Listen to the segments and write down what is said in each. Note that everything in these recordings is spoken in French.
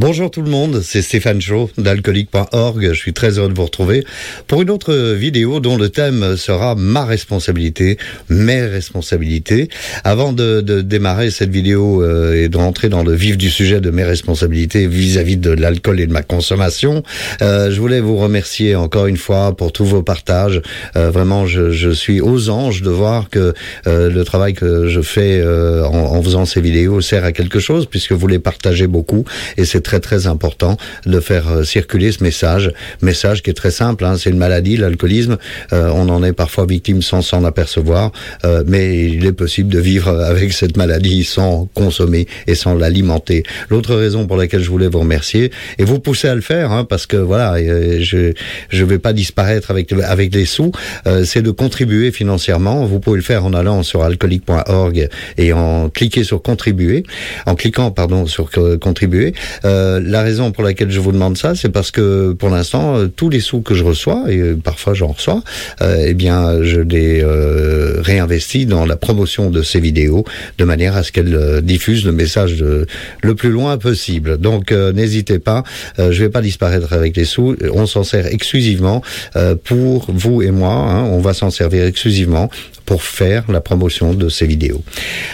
Bonjour tout le monde, c'est Stéphane Chaud d'alcoolique.org. Je suis très heureux de vous retrouver pour une autre vidéo dont le thème sera ma responsabilité, mes responsabilités. Avant de, démarrer cette vidéo euh, et de rentrer dans le vif du sujet de mes responsabilités vis-à-vis de l'alcool et de ma consommation, euh, je voulais vous remercier encore une fois pour tous vos partages. Euh, vraiment, je, suis aux anges de voir que le travail que je fais en, en, faisant ces vidéos sert à quelque chose puisque vous les partagez beaucoup et c'est très très important de faire euh, circuler ce message. Message qui est très simple, hein, c'est une maladie, l'alcoolisme. Euh, on en est parfois victime sans s'en apercevoir, euh, mais il est possible de vivre avec cette maladie sans consommer et sans l'alimenter. L'autre raison pour laquelle je voulais vous remercier et vous pousser à le faire, hein, parce que voilà, je je vais pas disparaître avec avec des sous, c'est de contribuer financièrement. Vous pouvez le faire en allant sur alcoolique.org et en cliquer sur contribuer, en cliquant pardon sur contribuer. Euh, la raison pour laquelle je vous demande ça, c'est parce que pour l'instant, euh, tous les sous que je reçois, et euh, parfois j'en reçois, eh bien, je les réinvestis dans la promotion de ces vidéos, de manière à ce qu'elles diffusent le message le plus loin possible. Donc, n'hésitez pas, je vais pas disparaître avec les sous, on s'en sert exclusivement pour vous et moi, hein. on va s'en servir exclusivement pour faire la promotion de ces vidéos.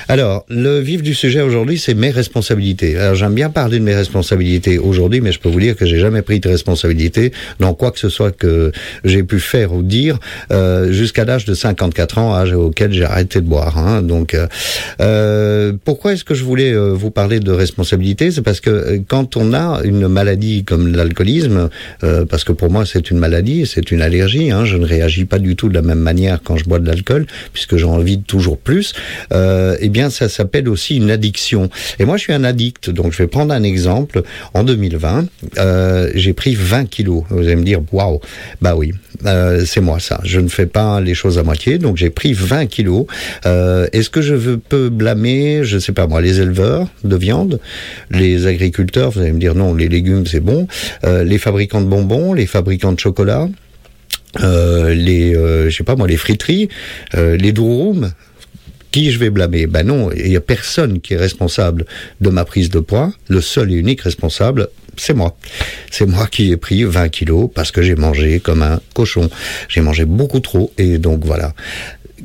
Alors, le vif du sujet aujourd'hui, c'est mes responsabilités. Alors, j'aime bien parler de mes responsabilités aujourd'hui, mais je peux vous dire que j'ai jamais pris de responsabilité dans quoi que ce soit que j'ai pu faire ou dire euh, jusqu'à l'âge de 54 ans, âge auquel j'ai arrêté de boire. Hein. Donc, euh, euh, pourquoi est-ce que je voulais euh, vous parler de responsabilité? C'est parce que euh, quand on a une maladie comme l'alcoolisme, euh, parce que pour moi c'est une maladie, c'est une allergie, hein, je ne réagis pas du tout de la même manière quand je bois de l'alcool, puisque j'en envie toujours plus, euh, eh bien ça s'appelle aussi une addiction. Et moi je suis un addict, donc je vais prendre un exemple. En 2020, euh, j'ai pris 20 kilos. Vous allez me dire, waouh, bah oui, euh, c'est moi ça. Je ne fais pas les choses à moitié, donc j'ai pris 20 kilos. Euh, Est-ce que je veux, peux blâmer, je sais pas moi, les éleveurs de viande, les agriculteurs Vous allez me dire non, les légumes c'est bon, euh, les fabricants de bonbons, les fabricants de chocolat euh, les, euh, je sais pas moi, les friteries, euh, les douroums, qui je vais blâmer? Ben non, il y a personne qui est responsable de ma prise de poids. Le seul et unique responsable, c'est moi. C'est moi qui ai pris 20 kilos parce que j'ai mangé comme un cochon. J'ai mangé beaucoup trop et donc voilà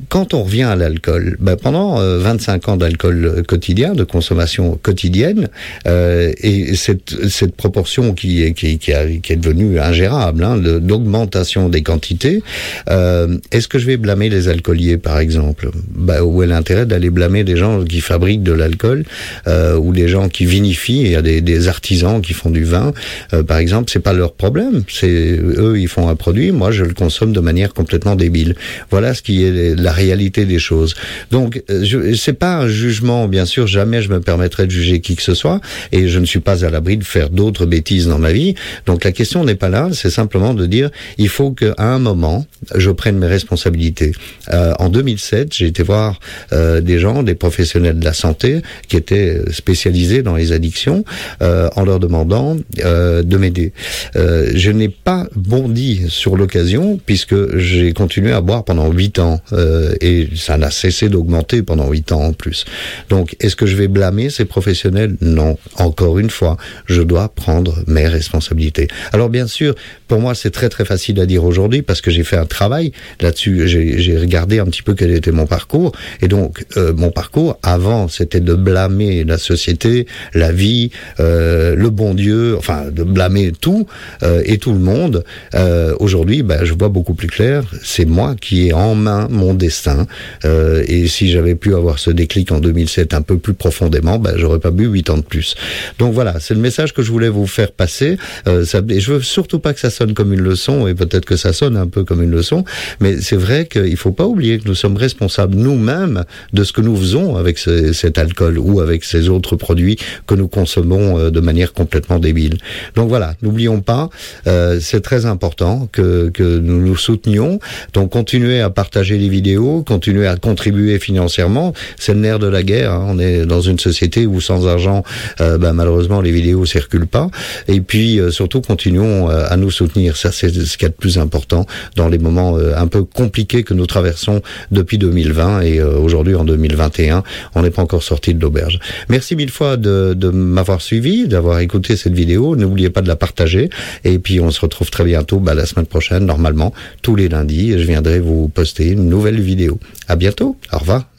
quand on revient à l'alcool, ben pendant 25 euh, ans d'alcool quotidien, de consommation quotidienne, euh, et cette, cette proportion qui, qui, qui, a, qui est devenue ingérable, hein, d'augmentation des quantités, euh, est-ce que je vais blâmer les alcooliers, par exemple? Ben, Où est l'intérêt d'aller blâmer des gens qui fabriquent de l'alcool euh, ou des gens qui vinifient Il y a des, des artisans qui font du vin, euh, par exemple, c'est pas leur problème. C'est eux, ils font un produit, moi, je le consomme de manière complètement débile. Voilà ce qui est la réalité des choses. Donc, euh, c'est pas un jugement, bien sûr, jamais je me permettrai de juger qui que ce soit, et je ne suis pas à l'abri de faire d'autres bêtises dans ma vie. Donc, la question n'est pas là, c'est simplement de dire, il faut qu'à un moment, je prenne mes responsabilités. Euh, en 2007, j'ai été voir euh, des gens, des professionnels de la santé, qui étaient spécialisés dans les addictions, euh, en leur demandant euh, de m'aider. Euh, je n'ai pas bondi sur l'occasion, puisque j'ai continué à boire pendant huit ans. Euh, euh, et ça n'a cessé d'augmenter pendant huit ans en plus. Donc, est-ce que je vais blâmer ces professionnels? Non. Encore une fois, je dois prendre mes responsabilités. Alors, bien sûr, pour moi, c'est très très facile à dire aujourd'hui parce que j'ai fait un travail là-dessus. J'ai regardé un petit peu quel était mon parcours. Et donc, euh, mon parcours, avant, c'était de blâmer la société, la vie, euh, le bon Dieu, enfin, de blâmer tout euh, et tout le monde. Euh, aujourd'hui, ben, je vois beaucoup plus clair. C'est moi qui ai en main mon destin. Euh, et si j'avais pu avoir ce déclic en 2007 un peu plus profondément, ben, j'aurais pas bu huit ans de plus. Donc voilà, c'est le message que je voulais vous faire passer. Euh, ça, et je veux surtout pas que ça sonne comme une leçon, et peut-être que ça sonne un peu comme une leçon, mais c'est vrai qu'il faut pas oublier que nous sommes responsables nous-mêmes de ce que nous faisons avec ce, cet alcool ou avec ces autres produits que nous consommons euh, de manière complètement débile. Donc voilà, n'oublions pas, euh, c'est très important que, que nous nous soutenions. Donc continuez à partager les vidéos, continuez à contribuer financièrement. C'est le nerf de la guerre. Hein. On est dans une société où sans argent, euh, ben, malheureusement, les vidéos circulent pas. Et puis euh, surtout, continuons euh, à nous soutenir Ça, c'est ce qu'il y a de plus important dans les moments euh, un peu compliqués que nous traversons depuis 2020 et euh, aujourd'hui en 2021, on n'est pas encore sorti de l'auberge. Merci mille fois de, de m'avoir suivi, d'avoir écouté cette vidéo. N'oubliez pas de la partager et puis on se retrouve très bientôt bah, la semaine prochaine, normalement, tous les lundis. Je viendrai vous poster une nouvelle vidéo. À bientôt. Au revoir.